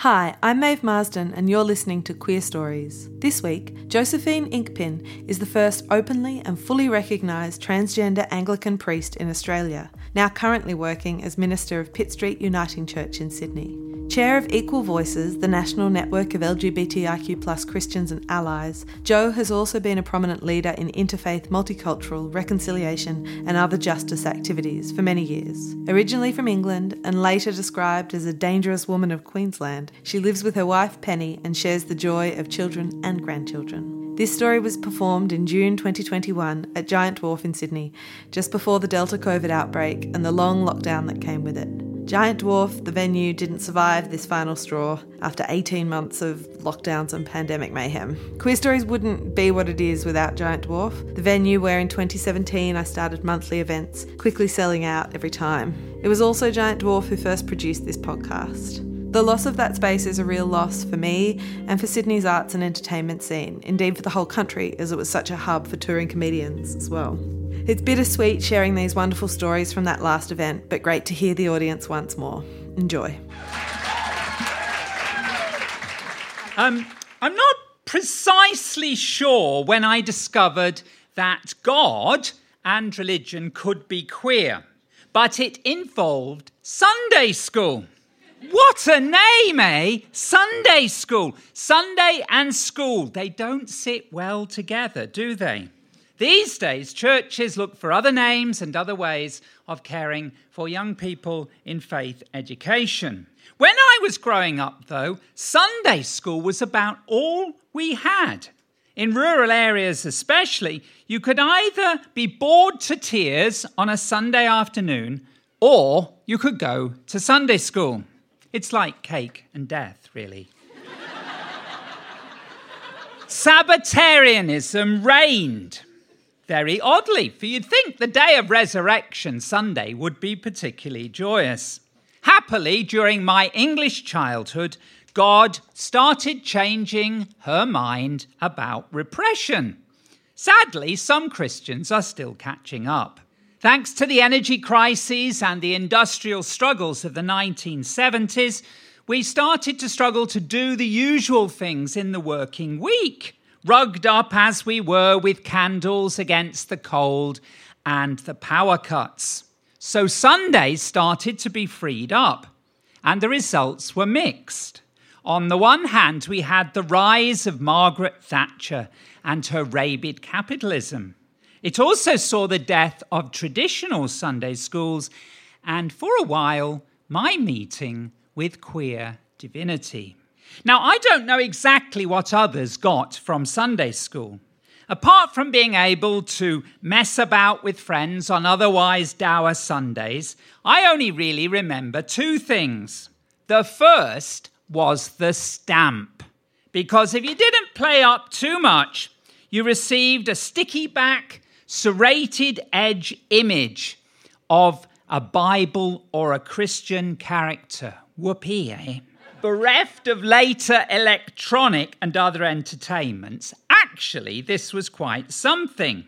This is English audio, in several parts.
Hi, I'm Maeve Marsden, and you're listening to Queerstories. This week, Josephine Inkpin is the first openly and fully recognised transgender Anglican priest in Australia, now currently working as minister of Pitt Street Uniting Church in Sydney. Chair of Equal Voices, the national network of LGBTIQ Christians and allies, Jo has also been a prominent leader in interfaith, multicultural, reconciliation, and other justice activities for many years. Originally from England and later described as a dangerous woman of Queensland, she lives with her wife Penny and shares the joy of children and grandchildren. This story was performed in June 2021 at Giant Dwarf in Sydney, just before the Delta COVID outbreak and the long lockdown that came with it. Giant Dwarf, the venue, didn't survive this final straw after 18 months of lockdowns and pandemic mayhem. Queerstories wouldn't be what it is without Giant Dwarf, the venue where in 2017 I started monthly events, quickly selling out every time. It was also Giant Dwarf who first produced this podcast. The loss of that space is a real loss for me and for Sydney's arts and entertainment scene, indeed for the whole country, as it was such a hub for touring comedians as well. It's bittersweet sharing these wonderful stories from that last event, but great to hear the audience once more. Enjoy. Um, I'm not precisely sure when I discovered that God and religion could be queer, but it involved Sunday school. What a name, eh? Sunday school. Sunday and school, they don't sit well together, do they? These days, churches look for other names and other ways of caring for young people in faith education. When I was growing up, though, Sunday school was about all we had. In rural areas, especially, you could either be bored to tears on a Sunday afternoon or you could go to Sunday school. It's like cake and death, really. Sabbatarianism reigned very oddly, for you'd think the day of resurrection, Sunday, would be particularly joyous. Happily, during my English childhood, God started changing her mind about repression. Sadly, some Christians are still catching up. Thanks to the energy crises and the industrial struggles of the 1970s, we started to struggle to do the usual things in the working week rugged up as we were with candles against the cold and the power cuts. So Sundays started to be freed up, and the results were mixed. On the one hand, we had the rise of Margaret Thatcher and her rabid capitalism. It also saw the death of traditional Sunday schools and, for a while, my meeting with queer divinity. Now, I don't know exactly what others got from Sunday school. Apart from being able to mess about with friends on otherwise dour Sundays, I only really remember two things. The first was the stamp, because if you didn't play up too much, you received a sticky back, serrated edge image of a Bible or a Christian character. Whoopee, eh? Bereft of later electronic and other entertainments, actually, this was quite something.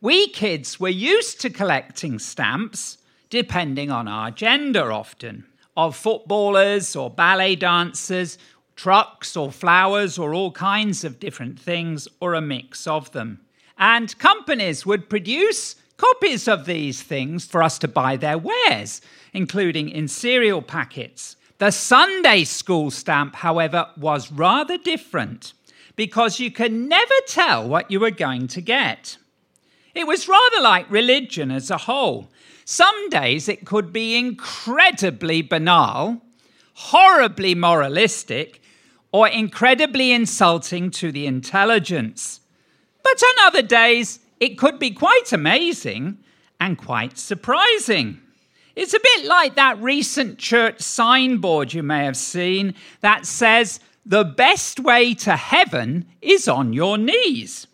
We kids were used to collecting stamps, depending on our gender often, of footballers or ballet dancers, trucks or flowers or all kinds of different things, or a mix of them. And companies would produce copies of these things for us to buy their wares, including in cereal packets. The Sunday school stamp, however, was rather different because you could never tell what you were going to get. It was rather like religion as a whole. Some days it could be incredibly banal, horribly moralistic, or incredibly insulting to the intelligence. But on other days, it could be quite amazing and quite surprising. It's a bit like that recent church signboard you may have seen that says, The best way to heaven is on your knees.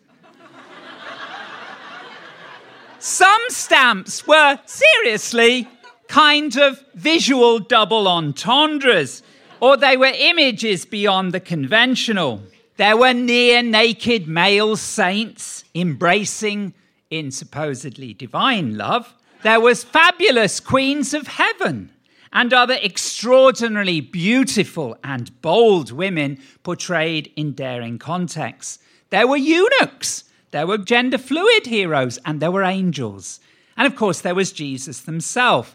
Some stamps were seriously kind of visual double entendres, or they were images beyond the conventional. There were near naked male saints embracing in supposedly divine love. There was fabulous queens of heaven and other extraordinarily beautiful and bold women portrayed in daring contexts. There were eunuchs there were gender fluid heroes and there were angels. And of course, there was Jesus himself,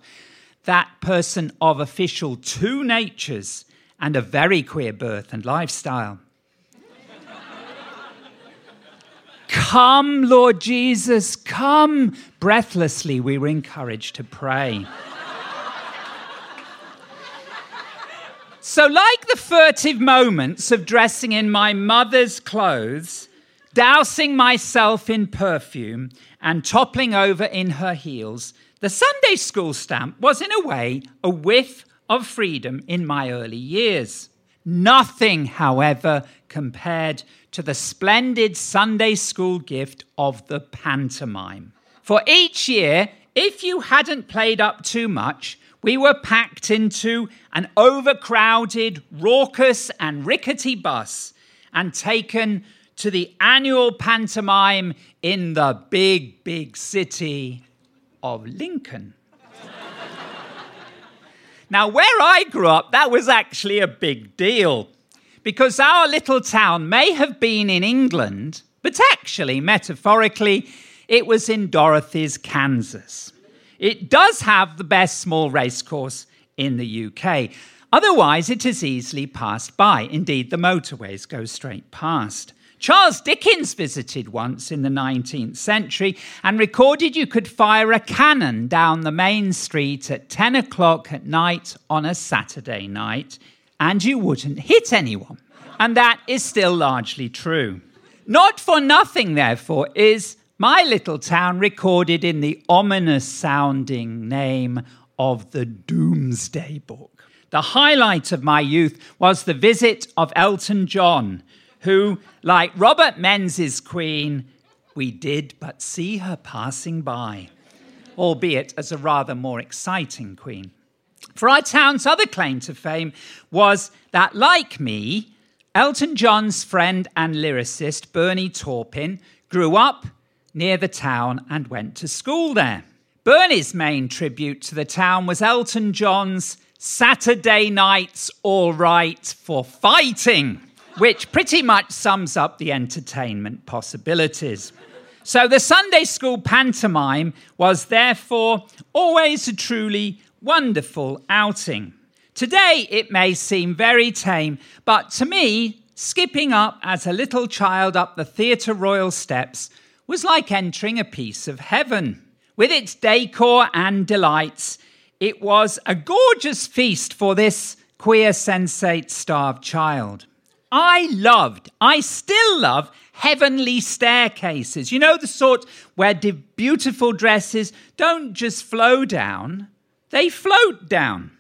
that person of official two natures and a very queer birth and lifestyle. Come, Lord Jesus, come. Breathlessly, we were encouraged to pray. so, like the furtive moments of dressing in my mother's clothes, dousing myself in perfume and toppling over in her heels, the Sunday school stamp was, in a way, a whiff of freedom in my early years. Nothing, however, compared to the splendid Sunday school gift of the pantomime. For each year, if you hadn't played up too much, we were packed into an overcrowded, raucous, and rickety bus and taken to the annual pantomime in the big, big city of Lincoln. Now, where I grew up, that was actually a big deal because our little town may have been in England, but actually, metaphorically, it was in Dorothy's, Kansas. It does have the best small racecourse in the UK. Otherwise, it is easily passed by. Indeed, the motorways go straight past. Charles Dickens visited once in the 19th century and recorded you could fire a cannon down the main street at 10 o'clock at night on a Saturday night and you wouldn't hit anyone. And that is still largely true. Not for nothing, therefore, is my little town recorded in the ominous sounding name of the Domesday Book. The highlight of my youth was the visit of Elton John who, like Robert Menzies' queen, we did but see her passing by, albeit as a rather more exciting queen. For our town's other claim to fame was that, like me, Elton John's friend and lyricist Bernie Taupin grew up near the town and went to school there. Bernie's main tribute to the town was Elton John's Saturday Nights All Right for Fighting which pretty much sums up the entertainment possibilities. So the Sunday school pantomime was therefore always a truly wonderful outing. Today it may seem very tame, but to me, skipping up as a little child up the Theatre Royal steps was like entering a piece of heaven. With its decor and delights, it was a gorgeous feast for this queer, sensate, starved child. I loved, I still love heavenly staircases. You know, the sort where beautiful dresses don't just flow down, they float down.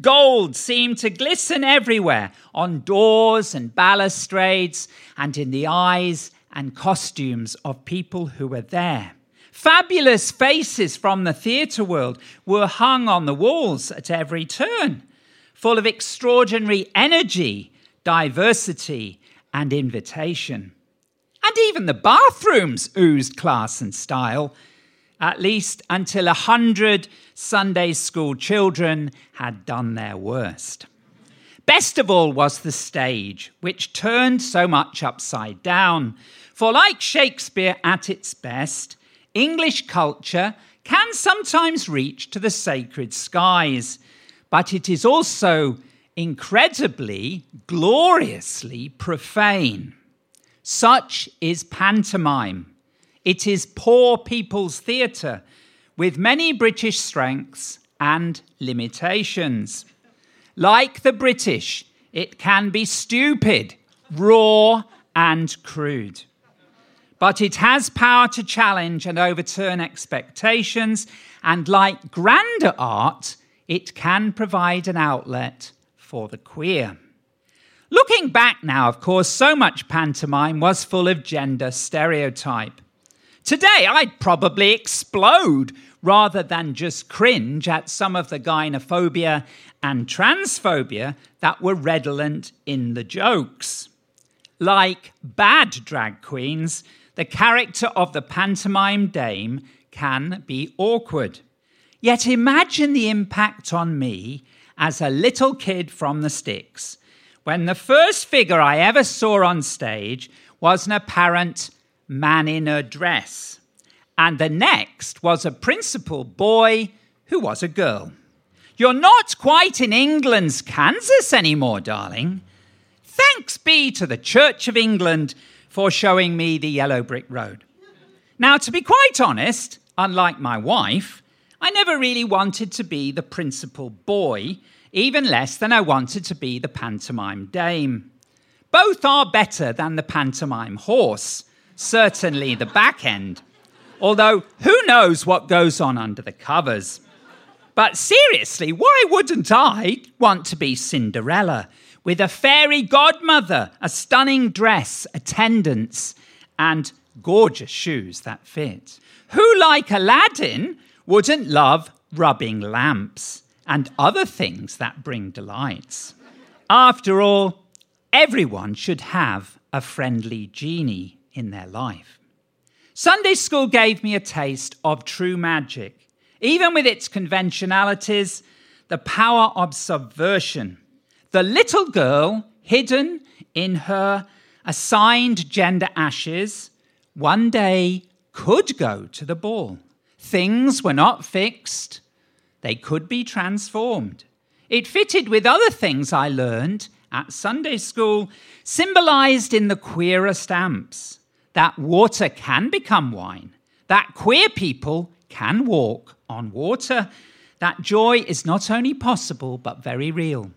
Gold seemed to glisten everywhere on doors and balustrades and in the eyes and costumes of people who were there. Fabulous faces from the theatre world were hung on the walls at every turn, full of extraordinary energy diversity, and invitation. And even the bathrooms oozed class and style, at least until a hundred Sunday school children had done their worst. Best of all was the stage, which turned so much upside down. For, like Shakespeare at its best, English culture can sometimes reach to the sacred skies, but it is also incredibly, gloriously profane. Such is pantomime. It is poor people's theatre with many British strengths and limitations. Like the British, it can be stupid, raw, and crude. but it has power to challenge and overturn expectations, and like grander art, it can provide an outlet for the queer. Looking back now, of course, so much pantomime was full of gender stereotype. Today, I'd probably explode rather than just cringe at some of the gynophobia and transphobia that were redolent in the jokes. Like bad drag queens, the character of the pantomime dame can be awkward. Yet imagine the impact on me as a little kid from the sticks when the first figure I ever saw on stage was an apparent man in a dress, and the next was a principal boy who was a girl. You're not quite in England's Kansas anymore, darling. Thanks be to the Church of England for showing me the yellow brick road. Now, to be quite honest, unlike my wife, I never really wanted to be the principal boy even less than I wanted to be the pantomime dame. Both are better than the pantomime horse, certainly the back end. Although, who knows what goes on under the covers? But seriously, why wouldn't I want to be Cinderella with a fairy godmother, a stunning dress, attendants, and gorgeous shoes that fit? Who, like Aladdin, wouldn't love rubbing lamps? and other things that bring delights. After all, everyone should have a friendly genie in their life. Sunday school gave me a taste of true magic, even with its conventionalities, the power of subversion. The little girl hidden in her assigned gender ashes one day could go to the ball. Things were not fixed, they could be transformed. It fitted with other things I learned at Sunday school, symbolized in the queerer stamps that water can become wine, that queer people can walk on water, that joy is not only possible but very real.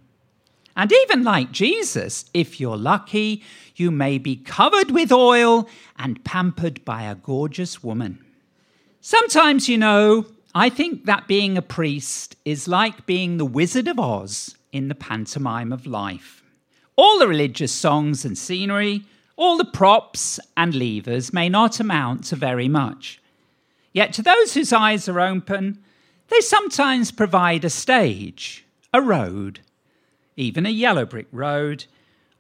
And even like Jesus, if you're lucky, you may be covered with oil and pampered by a gorgeous woman. Sometimes, you know, I think that being a priest is like being the Wizard of Oz in the pantomime of life. All the religious songs and scenery, all the props and levers may not amount to very much. Yet to those whose eyes are open, they sometimes provide a stage, a road, even a yellow brick road,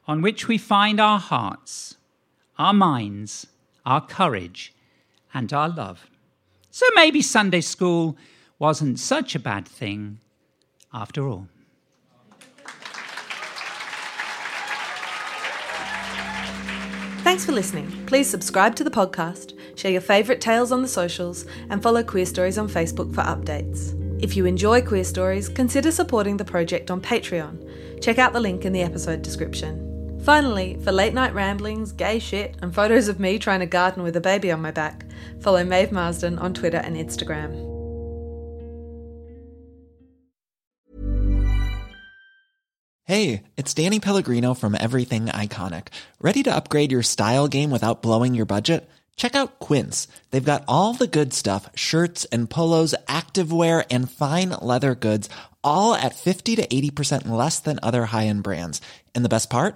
on which we find our hearts, our minds, our courage, and our love. So maybe Sunday school wasn't such a bad thing after all. Thanks for listening. Please subscribe to the podcast, share your favourite tales on the socials, and follow Queerstories on Facebook for updates. If you enjoy Queerstories, consider supporting the project on Patreon. Check out the link in the episode description. Finally, for late night ramblings, gay shit, and photos of me trying to garden with a baby on my back, follow Maeve Marsden on Twitter and Instagram. Hey, it's Danny Pellegrino from Everything Iconic. Ready to upgrade your style game without blowing your budget? Check out Quince. They've got all the good stuff shirts and polos, activewear, and fine leather goods, all at 50 to 80% less than other high end brands. And the best part?